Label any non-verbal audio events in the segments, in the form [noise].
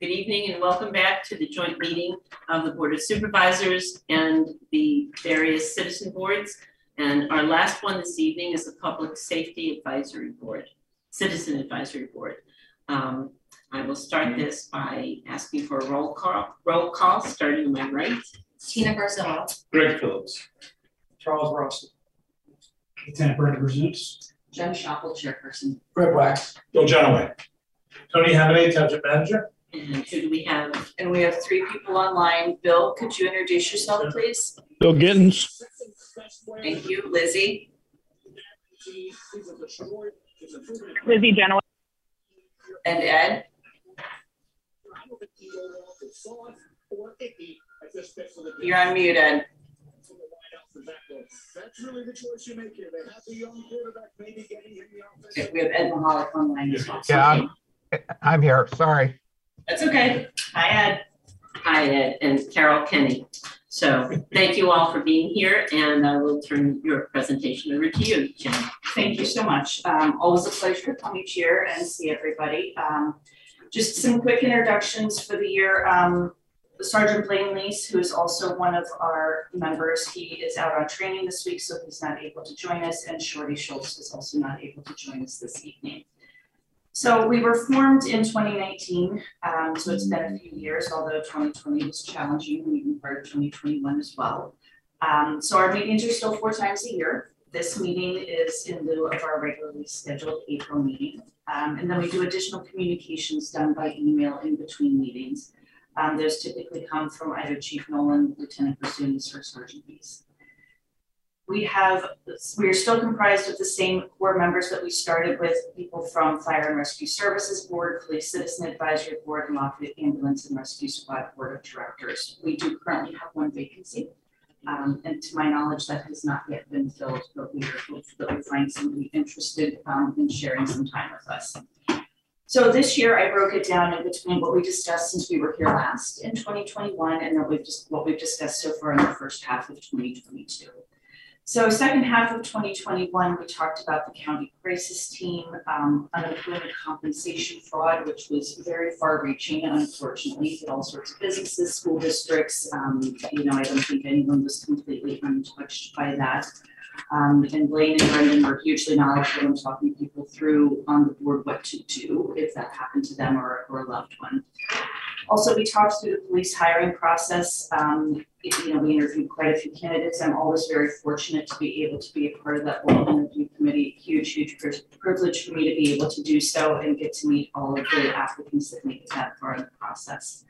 Good evening and welcome back to the joint meeting of the Board of Supervisors and the various citizen boards. And our last one this evening is the Public Safety Advisory Board, Citizen Advisory Board. Um, I will start this by asking for a roll call, roll call, starting on my right. Tina Barzell. Greg Phillips. Charles Ross. Lieutenant Brendan Brzezinski. Jen Shopple, chairperson. Fred Wax. Bill Dunaway. Tony Hamidi, Township Manager. And who do we have? And we have three people online. Bill, could you introduce yourself, please? Bill Gittens, Thank you. Lizzie? Lizzie Genoway. And Ed? You're on mute, Ed. That's really the choice you make here. They have the young quarterback maybe getting him the Okay, offense. We have Ed Mahalik online as well. Yeah, I'm- I'm here, sorry. That's okay. Hi, Ed. Hi, Ed and Carol Kenny. So thank you all for being here and I will turn your presentation over to you, Jen. Thank you so much. Um, always a pleasure to come each year and see everybody. Um, just some quick introductions for the year. Um, Sergeant Blaine Lease, who is also one of our members, he is out on training this week, so he's not able to join us. And Shorty Schultz is also not able to join us this evening. So we were formed in twenty nineteen, um, so it's been a few years, although twenty twenty was challenging, and even part of twenty twenty-one as well. Um, so our meetings are still four times a year. This meeting is in lieu of our regularly scheduled April meeting. Um, and then we do additional communications done by email in between meetings. Um, those typically come from either Chief Nolan, Lieutenant Basounis, or Sergeant Reese. We have, we are still comprised of the same core members that we started with, people from Fire and Rescue Services Board, Police Citizen Advisory Board, and Lafayette Ambulance and Rescue Squad Board of Directors. We do currently have one vacancy. Um, and to my knowledge, that has not yet been filled, but we are hopeful that we find somebody interested, um, in sharing some time with us. So this year I broke it down in between what we discussed since we were here last in twenty twenty-one and then we've just, what we've discussed so far in the first half of twenty twenty-two. So second half of twenty twenty-one, we talked about the county crisis team, um, unemployment compensation fraud, which was very far reaching unfortunately, hit all sorts of businesses, school districts, um, you know, I don't think anyone was completely untouched by that. Um, and Blaine and Brendan were hugely knowledgeable in talking people through on the board what to do if that happened to them or, or a loved one. Also, we talked through the police hiring process. Um, you know, we interviewed quite a few candidates. I'm always very fortunate to be able to be a part of that whole interview committee. Huge, huge pri- privilege for me to be able to do so and get to meet all of the applicants that make that far in the process.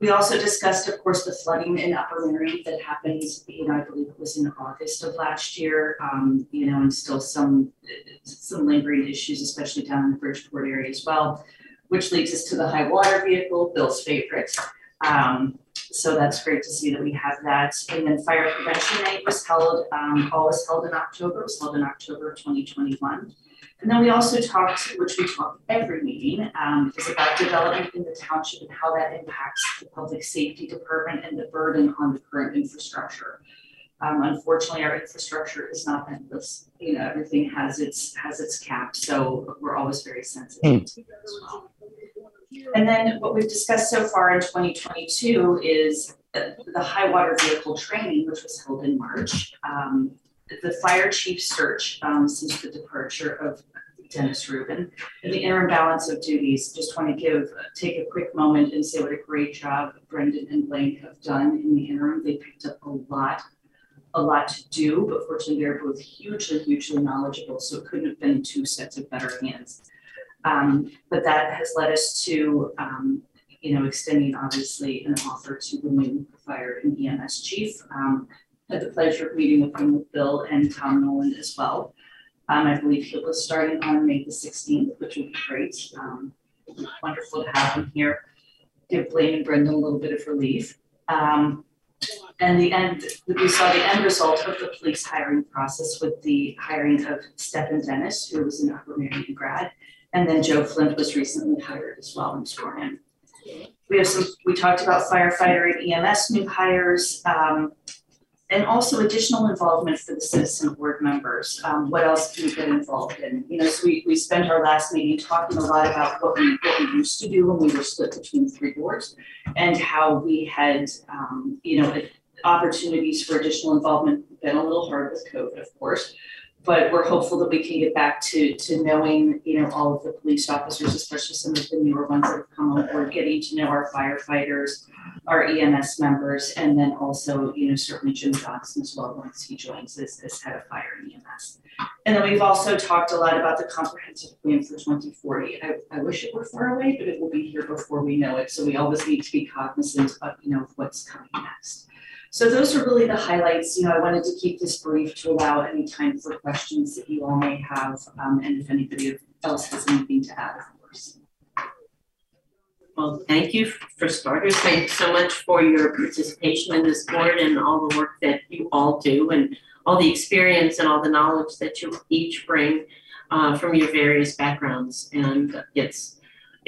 We also discussed, of course, the flooding in Upper Merion that happened, you know, I believe it was in August of last year. Um, you know, and still some, some lingering issues, especially down in the Bridgeport area as well, which leads us to the high water vehicle, Bill's favorite. Um, so that's great to see that we have that. And then Fire Prevention Night was held, um, always held in October, it was held in October of twenty twenty-one. And then we also talked, which we talk every meeting, um, is about development in the township and how that impacts the public safety department and the burden on the current infrastructure. Um, unfortunately, our infrastructure is not endless, you know, everything has its, has its cap, so we're always very sensitive to that as well. And then what we've discussed so far in twenty twenty-two is the, high water vehicle training, which was held in March. Um, the fire chief search, um, since the departure of Dennis Rubin. And the interim balance of duties, just want to give, take a quick moment and say what a great job Brendan and Blaine have done in the interim. They picked up a lot, a lot to do, but fortunately they're both hugely, hugely knowledgeable, so it couldn't have been two sets of better hands. Um, but that has led us to, um, you know, extending obviously an offer to the new fire and EMS chief. Um, had the pleasure of meeting with him with Bill and Tom Nolan as well. Um, I believe he'll be starting on May the sixteenth, which would be great. Um, wonderful to have him here. Give Blaine and Brendan a little bit of relief. Um, and the end, we saw the end result of the police hiring process with the hiring of Stephen Dennis, who was an Upper Merion grad. And then Joe Flint was recently hired as well in. We have some, we talked about firefighter and EMS new hires. Um, and also additional involvement for the citizen board members. Um, what else can we get involved in? You know, so we, we spent our last meeting talking a lot about what we, what we used to do when we were split between three boards and how we had, um, you know, opportunities for additional involvement, been a little hard with COVID, of course. But we're hopeful that we can get back to, to knowing, you know, all of the police officers, especially some of the newer ones that have come on board, getting to know our firefighters, our EMS members, and then also, you know, certainly Jim Johnson as well, once he joins as, as head of fire and EMS. And then we've also talked a lot about the comprehensive plan for twenty forty. I, I wish it were far away, but it will be here before we know it, so we always need to be cognizant of, you know, what's coming next. So those are really the highlights, you know, I wanted to keep this brief to allow any time for questions that you all may have, um, and if anybody else has anything to add, of course. Well, thank you for starters. Thanks so much for your participation in this board and all the work that you all do and all the experience and all the knowledge that you each bring uh, from your various backgrounds. And it's,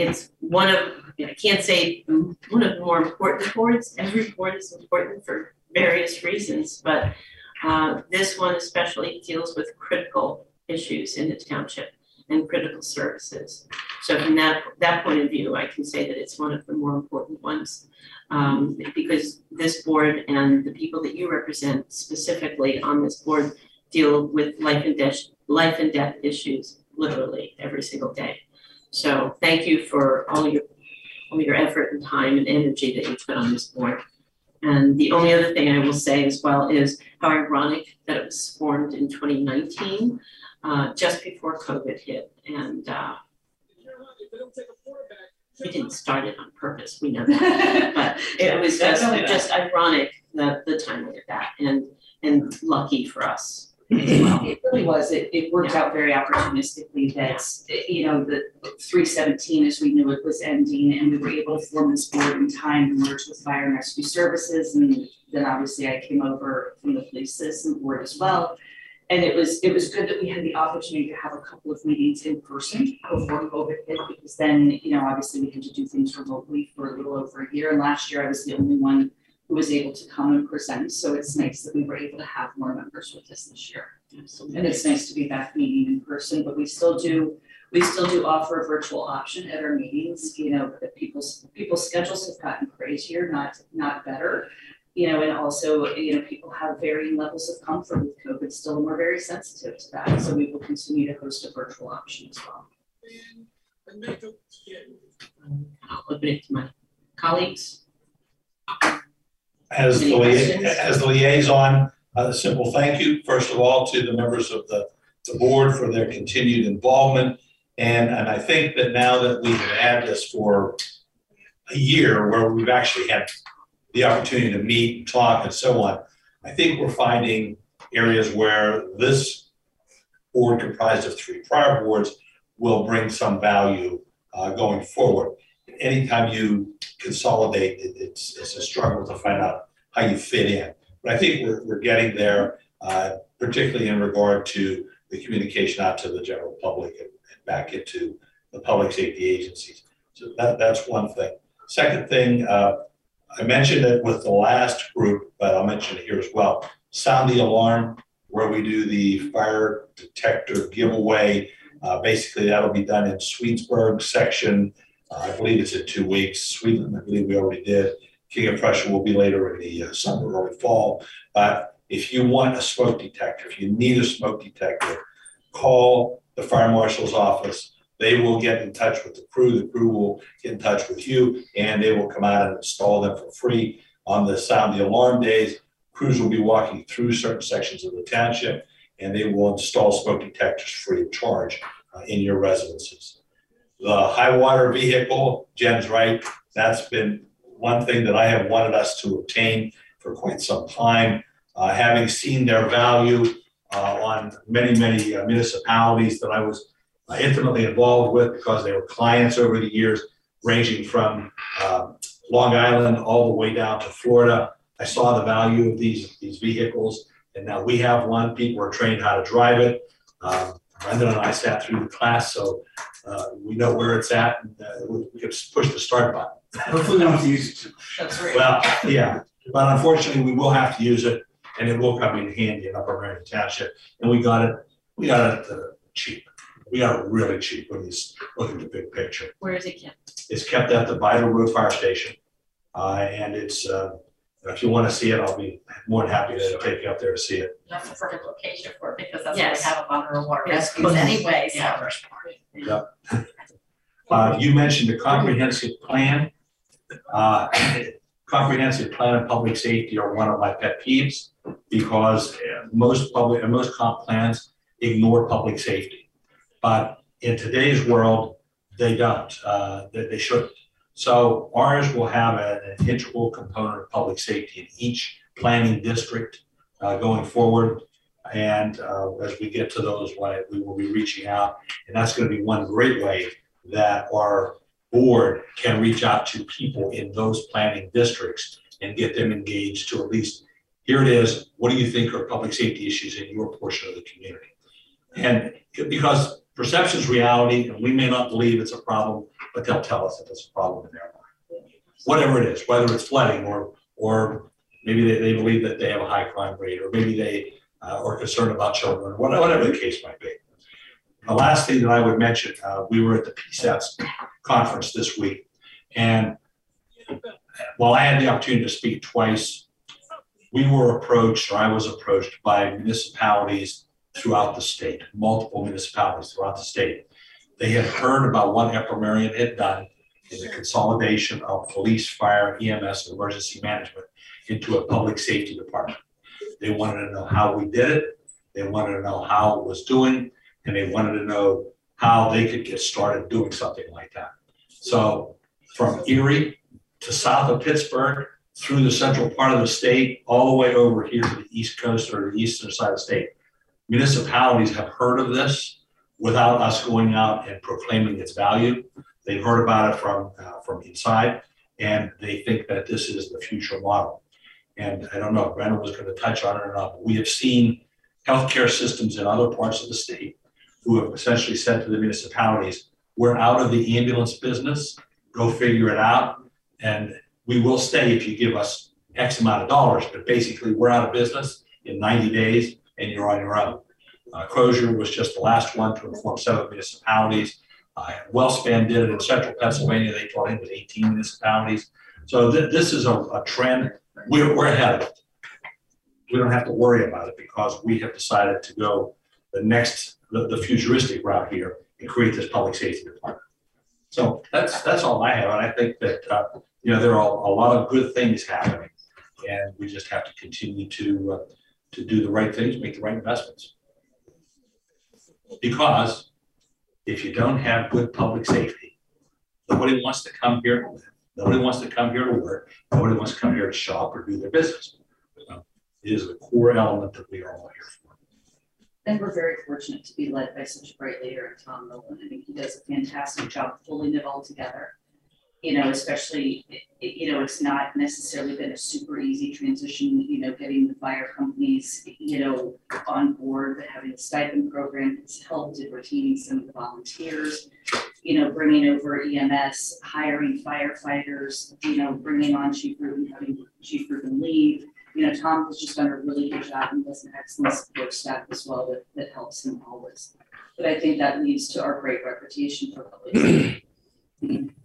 it's one of, I can't say one of the more important boards. Every board is important for various reasons, but uh, this one especially deals with critical issues in the township and critical services. So from that, that point of view, I can say that it's one of the more important ones. Um, because this board and the people that you represent specifically on this board deal with life and death, life and death issues literally every single day. So thank you for all your, all your effort and time and energy that you put on this board. And the only other thing I will say as well is how ironic that it was formed in twenty nineteen, uh, just before COVID hit. And, uh, If they don't take a quarterback. we didn't start it on purpose, we know that. [laughs] But it was just, just ironic, the, the timing of that and, and lucky for us. It really was, it, it worked out very opportunistically that, you know, the three seventeen, as we knew it was ending, and we were able to form this board in time to merge with fire and rescue services, and then obviously I came over from the police citizen board as well. And it was, it was good that we had the opportunity to have a couple of meetings in person before COVID hit, because then, you know, obviously we had to do things remotely for a little over a year, and last year I was the only one who was able to come and present, so it's nice that we were able to have more members with us this year. Absolutely. And it's nice to be back meeting in person, but we still do, we still do offer a virtual option at our meetings, you know, that people's, people's schedules have gotten crazier, not, not better. You know, and also, you know, people have varying levels of comfort with COVID still, and we're very sensitive to that, so we will continue to host a virtual option as well. And make a, yeah. I'll open it to my colleagues. As the Any lia- questions? as the liaison, a simple thank you, first of all, to the members of the, the board for their continued involvement. And, and I think that now that we have had this for a year where we've actually had the opportunity to meet, talk and so on, I think we're finding areas where this board comprised of three prior boards will bring some value uh, going forward. Anytime you consolidate, it, it's, it's a struggle to find out how you fit in. But I think we're, we're getting there, uh, particularly in regard to the communication out to the general public and, and back into the public safety agencies. So that, that's one thing. Second thing, uh, I mentioned it with the last group, but I'll mention it here as well. Sound the alarm, where we do the fire detector giveaway. Uh, basically, that'll be done in Swedesburg section. I believe it's in two weeks. Sweden, I believe we already did. King of Prussia will be later in the uh, summer or fall. But if you want a smoke detector, if you need a smoke detector, call the fire marshal's office. They will get in touch with the crew. The crew will get in touch with you and they will come out and install them for free on the sound the alarm days. Crews will be walking through certain sections of the township and they will install smoke detectors free of charge uh, in your residences. The high water vehicle, Jen's right, that's been one thing that I have wanted us to obtain for quite some time. Uh, having seen their value uh, on many, many uh, municipalities that I was uh, intimately involved with because they were clients over the years, ranging from um, Long Island all the way down to Florida. I saw the value of these, these vehicles, and now we have one. People are trained how to drive it. Um, Brendan and I sat through the class, so uh, we know where it's at, and uh, we we can push the start button. Hopefully we don't have to use it. That's right. Well, yeah, but unfortunately, we will have to use it. and it will come in handy in Upper Merion Township. And we got it, we got it uh, cheap. We got it really cheap when you s- look at the big picture. Where is it kept? It's kept at the Vital Road Fire Station. Uh, and it's, uh, if you want to see it, I'll be more than happy to take you up there to see it. That's the perfect location for it because that's where we Yes. have a lot of water Yes. rescues anyway, so. Yeah. Uh, you mentioned the comprehensive plan. Uh, comprehensive plan of public safety are one of my pet peeves because uh, most public, and most comp plans ignore public safety. But in today's world, they don't, uh, they, they shouldn't. So ours will have a- an integral component of public safety in each planning district, uh, going forward. And, uh, as we get to those, we will be reaching out, and that's gonna be one great way that our board can reach out to people in those planning districts and get them engaged to at least, here it is, what do you think are public safety issues in your portion of the community? And because perception is reality, and we may not believe it's a problem, but they'll tell us if it's a problem in their mind. Whatever it is, whether it's flooding or, or maybe they, they believe that they have a high crime rate, or maybe they uh, are concerned about children, whatever, whatever the case might be. The last thing that I would mention, uh, we were at the PSATS conference this week. And while I had the opportunity to speak twice, we were approached, or I was approached by municipalities throughout the state, multiple municipalities throughout the state. They had heard about what Merion had done in the consolidation of police, fire, EMS, and emergency management into a public safety department. They wanted to know how we did it. They wanted to know how it was doing and they wanted to know how they could get started doing something like that. So from Erie to south of Pittsburgh, through the central part of the state, all the way over here to the east coast or the eastern side of the state, municipalities have heard of this without us going out and proclaiming its value. They've heard about it from, uh, from inside, and they think that this is the future model. And I don't know if Brandon was gonna touch on it or not, but we have seen healthcare systems in other parts of the state who have essentially said to the municipalities, we're out of the ambulance business, go figure it out. And we will stay if you give us X amount of dollars, but basically, we're out of business in ninety days and you're on your own. Uh, Crozer was just the last one to inform seven municipalities. Uh, WellSpan did it in central Pennsylvania, they told him it was eighteen municipalities. So thi- this is a, a trend, we're, we're ahead of it. We don't have to worry about it because we have decided to go the next, the, the futuristic route here and create this public safety department. So that's, that's all I have, and I think that, uh, you know, there are a lot of good things happening. And we just have to continue to, uh, to do the right things, make the right investments. Because if you don't have good public safety, nobody wants to come here to live, nobody wants to come here to work, nobody wants to come here to shop or do their business. It is a core element that we are all here for. And we're very fortunate to be led by such a great leader Tom Nolan. I think he does a fantastic job pulling it all together. You know, especially, you know, it's not necessarily been a super easy transition, you know, getting the fire companies, you know, on board, but having a stipend program has helped in retaining some of the volunteers. You know, bringing over EMS, hiring firefighters, you know, bringing on Chief Rubin, having Chief Rubin leave you know, Tom has just done a really good job and does an excellent support staff as well that, that helps him always. But I think that leads to our great reputation for public safety. [clears throat]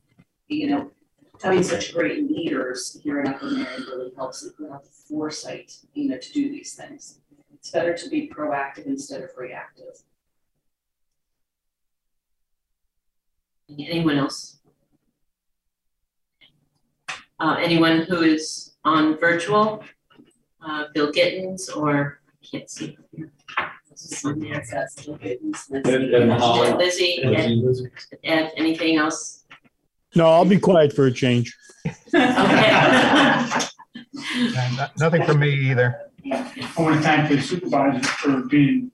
You know, having such great leaders here in Upper Merion really helps if we have the foresight, you know, to do these things. It's better to be proactive instead of reactive. Anyone else? Uh, anyone who is on virtual? Uh, Bill Gittens or, I can't see. Something that says, look at this, And- and Lizzie, Ed, Ed, anything else? No, I'll be quiet for a change. Okay. And no- Nothing from me either. I want to thank the supervisors for being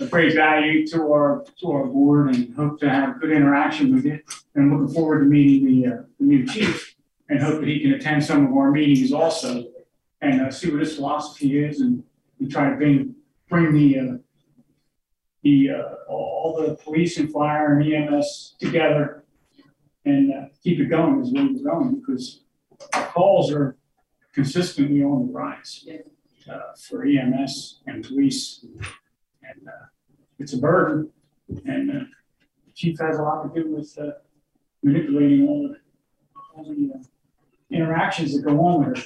a great value to our, to our board and hope to have good interaction with you. And looking forward to meeting the, uh, the new chief and hope that he can attend some of our meetings also and uh, see what his philosophy is and we try to bring, bring the, uh, the, uh, all the police and fire and EMS together and uh, keep it going as we're going because calls are consistently on the rise. uh, for EMS and police. And uh, it's a burden, and uh, chief has a lot to do with uh, manipulating all the, all the uh, interactions that go on there.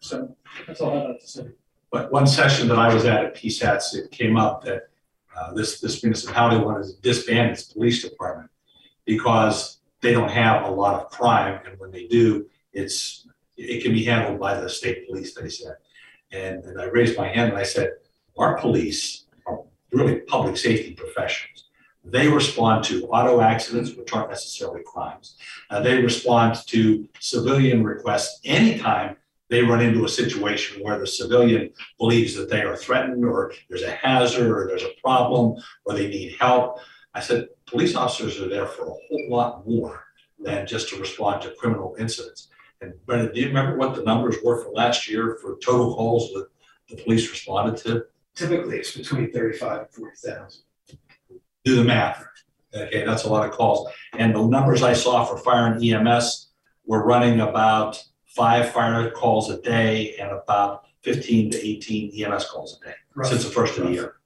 So that's all I'd like to say. But one session that I was at at PSATS, it came up that uh, this, this municipality wanted to disband its police department because they don't have a lot of crime, and when they do, it's, it can be handled by the state police, they said. And, and I raised my hand and I said, our police are really public safety professionals. They respond to auto accidents, which aren't necessarily crimes. Uh, they respond to civilian requests anytime they run into a situation where the civilian believes that they are threatened or there's a hazard or there's a problem or they need help. I said, police officers are there for a whole lot more than just to respond to criminal incidents. And Brendan, do you remember what the numbers were for last year for total calls that the police responded to? Typically, it's between thirty-five and forty thousand. Do the math. Okay, that's a lot of calls. And the numbers I saw for fire and EMS were running about five fire calls a day and about fifteen to eighteen EMS calls a day since the first of the year.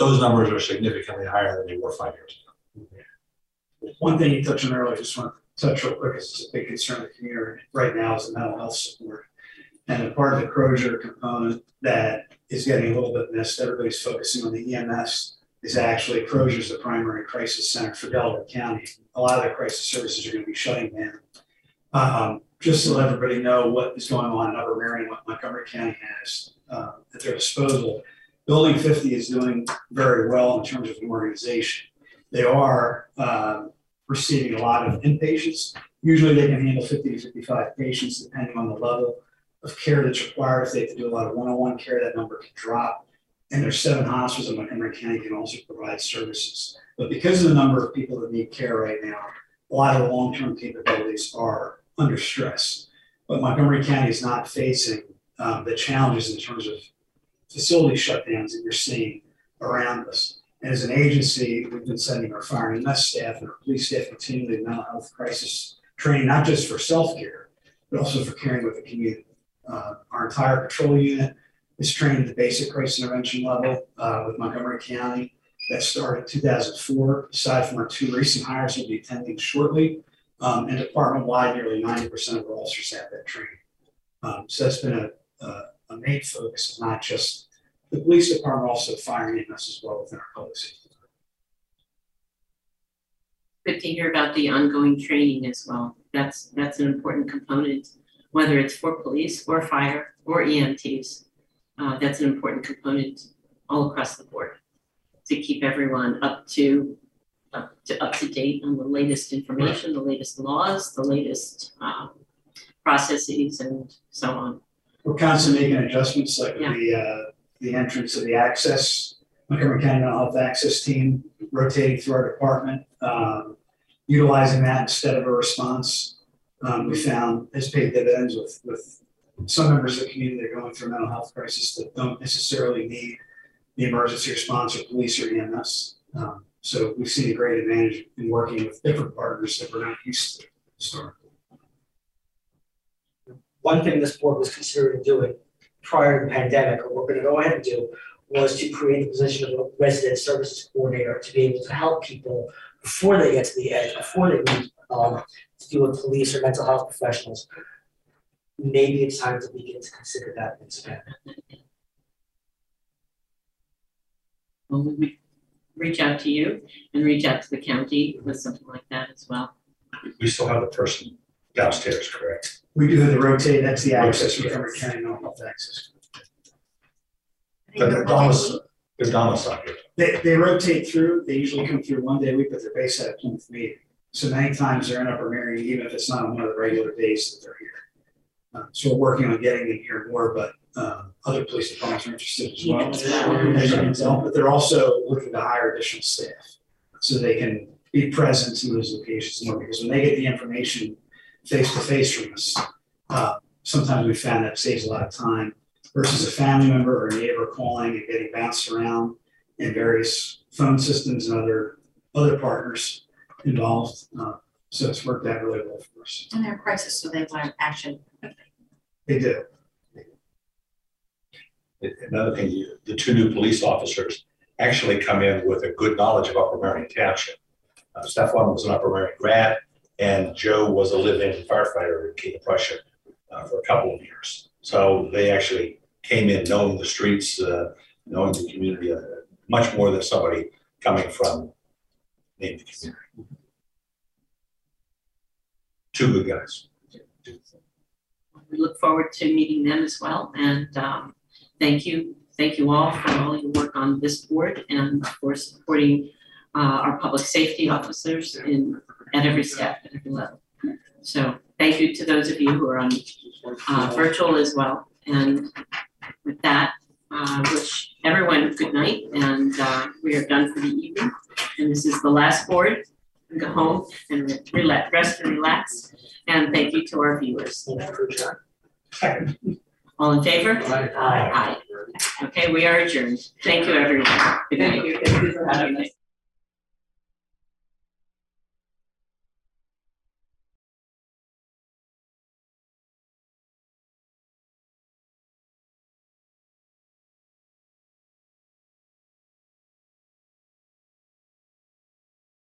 Those numbers are significantly higher than they were five years ago. One thing you touched on earlier, I just want to touch real quick, it's a big concern in the community right now is the mental health support. And the part of the Crozer component that is getting a little bit missed, everybody's focusing on the EMS, is actually Crozer's the primary crisis center for Delaware County. A lot of the crisis services are gonna be shutting down. Um, just to let everybody know what is going on in Upper Merion, what Montgomery County has, uh, at their disposal. Building fifty is doing very well in terms of an organization. They are, um, receiving a lot of inpatients. Usually they can handle fifty to fifty-five patients depending on the level of care that's required. If they have to do a lot of one-on-one care, that number can drop. And there's seven hospitals in Montgomery County can also provide services. But because of the number of people that need care right now, a lot of the long-term capabilities are under stress. But Montgomery County is not facing um, the challenges in terms of facility shutdowns that you're seeing around us. And as an agency, we've been sending our fire and EMS staff and our police staff continually mental health crisis training, not just for self-care, but also for caring with the community. Uh, our entire patrol unit is trained at the basic crisis intervention level uh, with Montgomery County. That started 2004. Aside from our two recent hires, will be attending shortly. Um, and department-wide, nearly 90% of our officers have that training. Um, so that's been a, a, a main focus of not just the police department, also fire and EMS as well within our public safety. Good to hear about the ongoing training as well. That's, that's an important component, whether it's for police or fire or EMTs. Uh, that's an important component all across the board to keep everyone up to, up to, up to date on the latest information, the latest laws, the latest, um, processes and so on. We're constantly making adjustments, like with the, uh, the entrance of the access, Montgomery County Mental Health Access Team rotating through our department, um, utilizing that instead of a response. Um, we found has paid dividends with, with some members of the community that are going through mental health crisis that don't necessarily need the emergency response or police or EMS. Um, so we've seen a great advantage in working with different partners that we're not used to historically. One thing this board was considering doing prior to the pandemic, or we're gonna go ahead and do, was to create the position of a resident services coordinator to be able to help people before they get to the edge, before they need, um, to deal with police or mental health professionals. Maybe it's time to begin to consider that instead. Well, we reach out to you and reach out to the county with something like that as well. We still have the person downstairs, correct? We do have the rotate, that's the access for Montgomery County Mental Health Access. But they're domiciled, they're domiciled here. They, they rotate through, they usually come through one day a week, but they're based out of Plymouth Meeting. So many times they're in Upper Merion, even if it's not on one of the regular days that they're here. Uh, so we're working on getting them here more, but, um, other police departments are interested as well. As you can tell, but they're also looking to hire additional staff. So they can be present in those locations more, because when they get the information face to face from us, uh, sometimes we found that saves a lot of time versus a family member or a neighbor calling and getting bounced around and various phone systems and other, other partners involved. Uh, so it's worked out really well for us. And they're crisis, so they want action. They do. another thing, the two new police officers actually come in with a good knowledge of Upper Merion Township. Uh, Stefan was an Upper Merion grad, and Joe was a live-in firefighter in King of Prussia uh, for a couple of years. So they actually came in knowing the streets, uh, knowing the community, uh, much more than somebody coming from named community. Two good guys. We look forward to meeting them as well, and um, thank you, thank you all for all your work on this board and for supporting uh, our public safety officers in, at every step, at every level. So thank you to those of you who are on uh, virtual as well, and with that, uh, wish everyone good night, and uh, we are done for the evening. And this is the last board, go home and relax, rest and relax, and thank you to our viewers. All in favor? Aye. Aye. Okay, we are adjourned. Thank you, everyone. Good night.